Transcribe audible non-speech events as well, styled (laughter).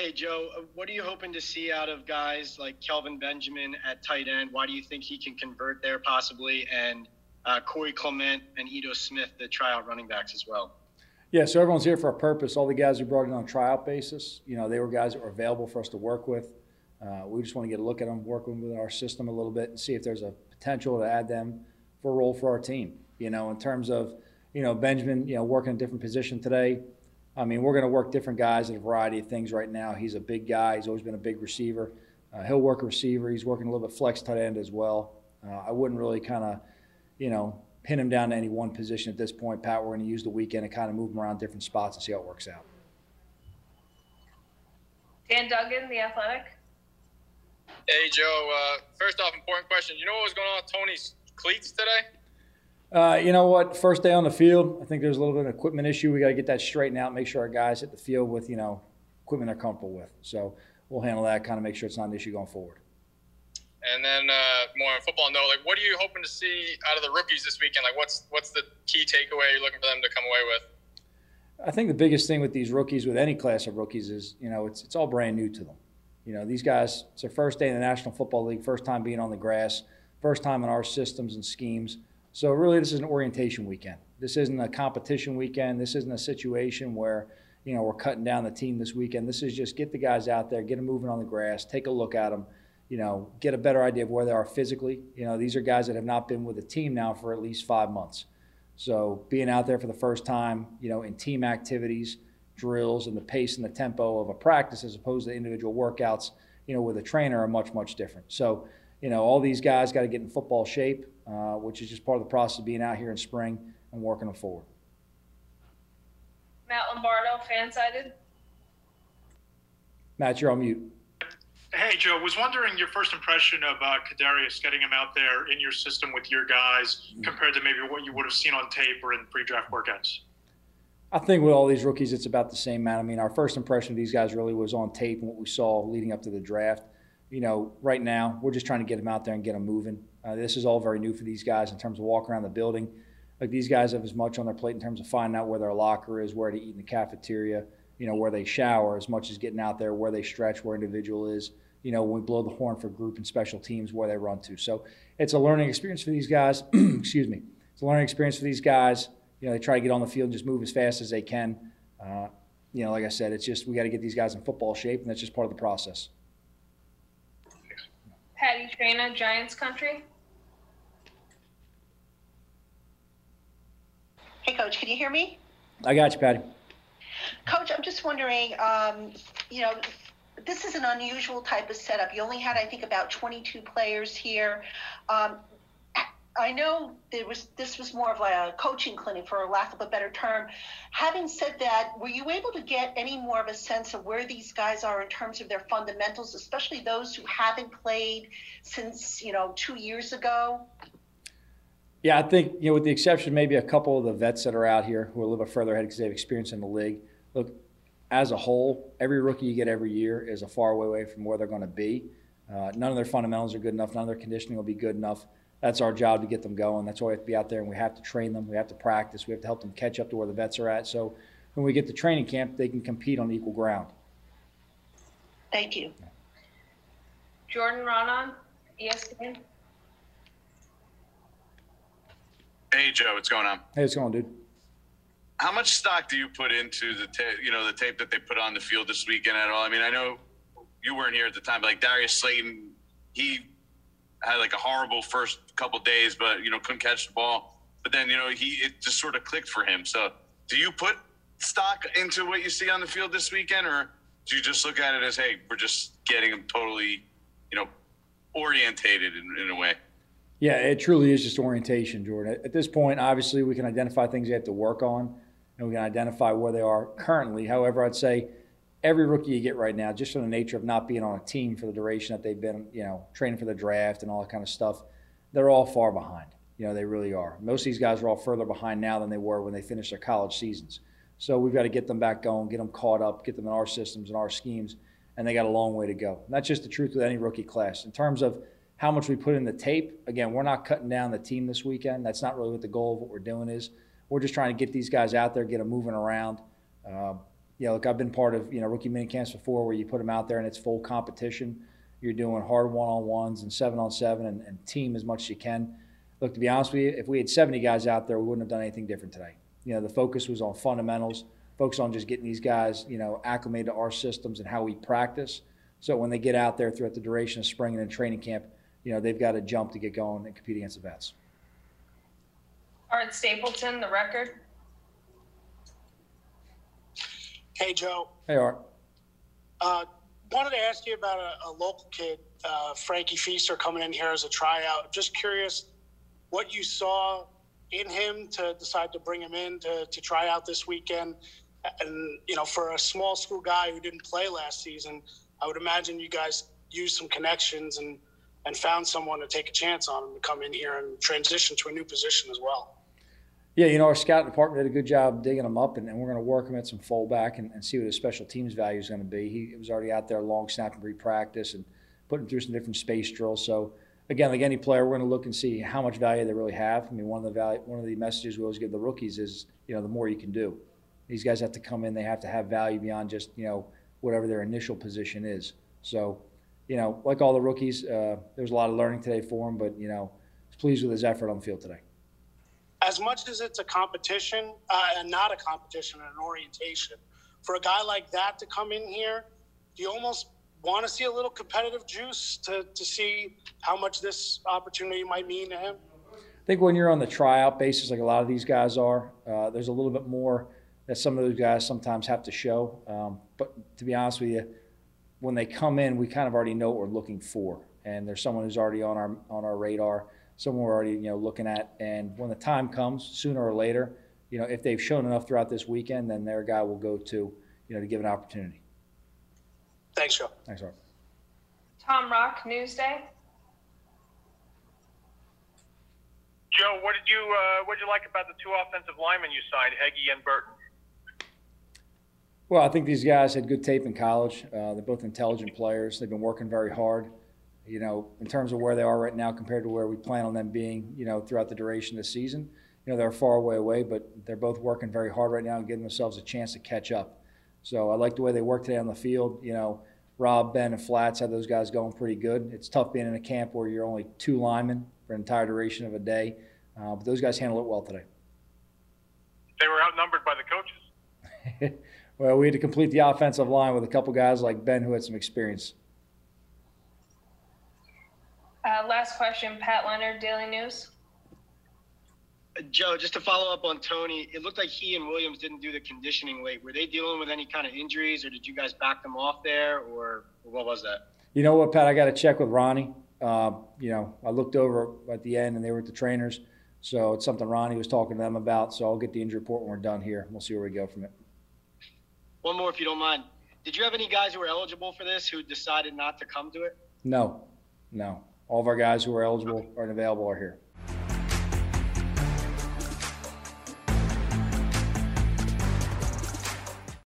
Hey, Joe, uh, what are you hoping to see out of guys like Kelvin Benjamin at tight end? Why do you think he can convert there possibly? And uh, Corey Clement and Ito Smith, the tryout running backs as well. Yeah, so everyone's here for a purpose. All the guys we brought in on a tryout basis, you know, they were guys that were available for us to work with. Uh, we just want to get a look at them, work with our system a little bit, and see if there's a potential to add them for a role for our team. You know, in terms of, you know, Benjamin, you know, working a different position today. I mean, we're going to work different guys at a variety of things right now. He's a big guy. He's always been a big receiver. Uh, he'll work a receiver. He's working a little bit flex tight end as well. Uh, I wouldn't really kind of, you know, pin him down to any one position at this point, Pat. We're going to use the weekend and kind of move him around different spots and see how it works out. Dan Duggan, The Athletic. Hey, Joe. Uh, first off, important question. You know what was going on with Toney's cleats today? Uh, you know what? First day on the field, I think there's a little bit of an equipment issue. We got to get that straightened out, make sure our guys hit the field with, you know, equipment they're comfortable with. So we'll handle that, kind of make sure it's not an issue going forward. And then uh, more on football note, like what are you hoping to see out of the rookies this weekend? Like what's what's the key takeaway you're looking for them to come away with? I think the biggest thing with these rookies, with any class of rookies, is you know it's it's all brand new to them. You know these guys, it's their first day in the National Football League, first time being on the grass, first time in our systems and schemes. So really, this is an orientation weekend. This isn't a competition weekend. This isn't a situation where you know we're cutting down the team this weekend. This is just get the guys out there, get them moving on the grass, take a look at them you know, get a better idea of where they are physically. You know, these are guys that have not been with a team now for at least five months. So being out there for the first time, you know, in team activities, drills, and the pace and the tempo of a practice as opposed to individual workouts, you know, with a trainer are much, much different. So, you know, all these guys got to get in football shape, uh, which is just part of the process of being out here in spring and working them forward. Matt Lombardo, FanSided. Matt, you're on mute. Hey, Joe, was wondering your first impression of uh, Kadarius getting him out there in your system with your guys compared to maybe what you would have seen on tape or in pre-draft workouts. I think with all these rookies, it's about the same, man. I mean, our first impression of these guys really was on tape and what we saw leading up to the draft. You know, right now, we're just trying to get them out there and get them moving. Uh, this is all very new for these guys in terms of walking around the building. Like these guys have as much on their plate in terms of finding out where their locker is, where to eat in the cafeteria, you know, where they shower, as much as getting out there, where they stretch, where individual is you know, when we blow the horn for group and special teams where they run to. So it's a learning experience for these guys. (clears throat) Excuse me. It's a learning experience for these guys. You know, they try to get on the field and just move as fast as they can. Uh, you know, like I said, it's just we got to get these guys in football shape, and that's just part of the process. Patty Traina, Giants Country. Hey, Coach, can you hear me? I got you, Patty. Coach, I'm just wondering, um, you know, this is an unusual type of setup. You only had, I think, about 22 players here. Um, I know there was this was more of like a coaching clinic, for lack of a better term. Having said that, were you able to get any more of a sense of where these guys are in terms of their fundamentals, especially those who haven't played since you know two years ago? Yeah, I think you know, with the exception maybe a couple of the vets that are out here who are a little bit further ahead because they have experience in the league. Look, as a whole, every rookie you get every year is a far way away from where they're going to be. Uh, none of their fundamentals are good enough. None of their conditioning will be good enough. That's our job to get them going. That's why we have to be out there and we have to train them. We have to practice. We have to help them catch up to where the vets are at. So when we get to training camp, they can compete on equal ground. Thank you. Jordan Raanan, ESPN. Hey, Joe, what's going on? Hey, what's going on, dude? how much stock do you put into the tape? You know, the tape that they put on the field this weekend at all? I mean, I know you weren't here at the time, but like Darius Slayton, he had like a horrible first couple days, but you know couldn't catch the ball. But then you know he it just sort of clicked for him. So, do you put stock into what you see on the field this weekend, or do you just look at it as, hey, we're just getting him totally, you know, orientated in, in a way? Yeah, it truly is just orientation, Jordan. At this point, obviously, we can identify things they have to work on and we can identify where they are currently. However, I'd say every rookie you get right now, just from the nature of not being on a team for the duration that they've been, you know, training for the draft and all that kind of stuff, they're all far behind. You know, they really are. Most of these guys are all further behind now than they were when they finished their college seasons. So we've got to get them back going, get them caught up, get them in our systems and our schemes, and they got a long way to go. And that's just the truth with any rookie class. In terms of how much we put in the tape, again, we're not cutting down the team this weekend. That's not really what the goal of what we're doing is. We're just trying to get these guys out there, get them moving around. Uh, you know, look, I've been part of, you know, rookie mini camps before where you put them out there and it's full competition. You're doing hard one on ones and seven on seven and, and team as much as you can. Look, to be honest with you, if we had 70 guys out there, we wouldn't have done anything different today. You know, the focus was on fundamentals, focus on just getting these guys, you know, acclimated to our systems and how we practice. So when they get out there throughout the duration of spring and in training camp, you know, they've got to jump to get going and compete against the vets. Art Stapleton, the record. Hey, Joe. Hey, Art. Uh, wanted to ask you about a, a local kid, uh, Frankie Feaster, coming in here as a tryout. Just curious what you saw in him to decide to bring him in to, to try out this weekend. And, you know, for a small school guy who didn't play last season, I would imagine you guys used some connections and, and found someone to take a chance on him to come in here and transition to a new position as well. Yeah, you know, our scouting department did a good job digging him up, and, and we're going to work him at some fullback and, and see what his special teams value is going to be. He was already out there long snapping pre-practice and putting through some different space drills. So again, like any player, we're going to look and see how much value they really have. I mean, one of the value, one of the messages we always give the rookies is, you know, the more you can do. These guys have to come in; they have to have value beyond just you know whatever their initial position is. So, you know, like all the rookies, uh, there was a lot of learning today for him, but you know, pleased with his effort on the field today as much as it's a competition uh, and not a competition and an orientation, for a guy like that to come in here, you almost want to see a little competitive juice to, to see how much this opportunity might mean to him? I think when you're on the tryout basis, like a lot of these guys are, uh, there's a little bit more that some of those guys sometimes have to show. Um, but to be honest with you, when they come in, we kind of already know what we're looking for, and there's someone who's already on our on our radar someone we're already you know looking at. And when the time comes, sooner or later, you know, if they've shown enough throughout this weekend, then their guy will go to you know to give an opportunity. Thanks, Joe. Thanks, Art. Tom Rock, Newsday. Joe, what did you uh, what did you like about the two offensive linemen you signed, Heggie and Burton? Well, I think these guys had good tape in college. Uh, they're both intelligent players. They've been working very hard. You know, in terms of where they are right now compared to where we plan on them being, you know, throughout the duration of the season. You know, they're far away away, but they're both working very hard right now and giving themselves a chance to catch up. So I like the way they work today on the field. You know, Rob, Ben, and Flats had those guys going pretty good. It's tough being in a camp where you're only two linemen for an entire duration of a day, uh, but those guys handled it well today. They were outnumbered by the coaches. (laughs) well, we had to complete the offensive line with a couple guys like Ben who had some experience. Uh, last question, Pat Leonard, Daily News. Joe, just to follow up on Toney, it looked like he and Williams didn't do the conditioning late. Were they dealing with any kind of injuries, or did you guys back them off there, or what was that? You know what, Pat? I got to check with Ronnie. Uh, you know, I looked over at the end, and they were at the trainers, so it's something Ronnie was talking to them about. So I'll get the injury report when we're done here. We'll see where we go from it. One more, if you don't mind. Did you have any guys who were eligible for this who decided not to come to it? No, no all of our guys who are eligible or available are here.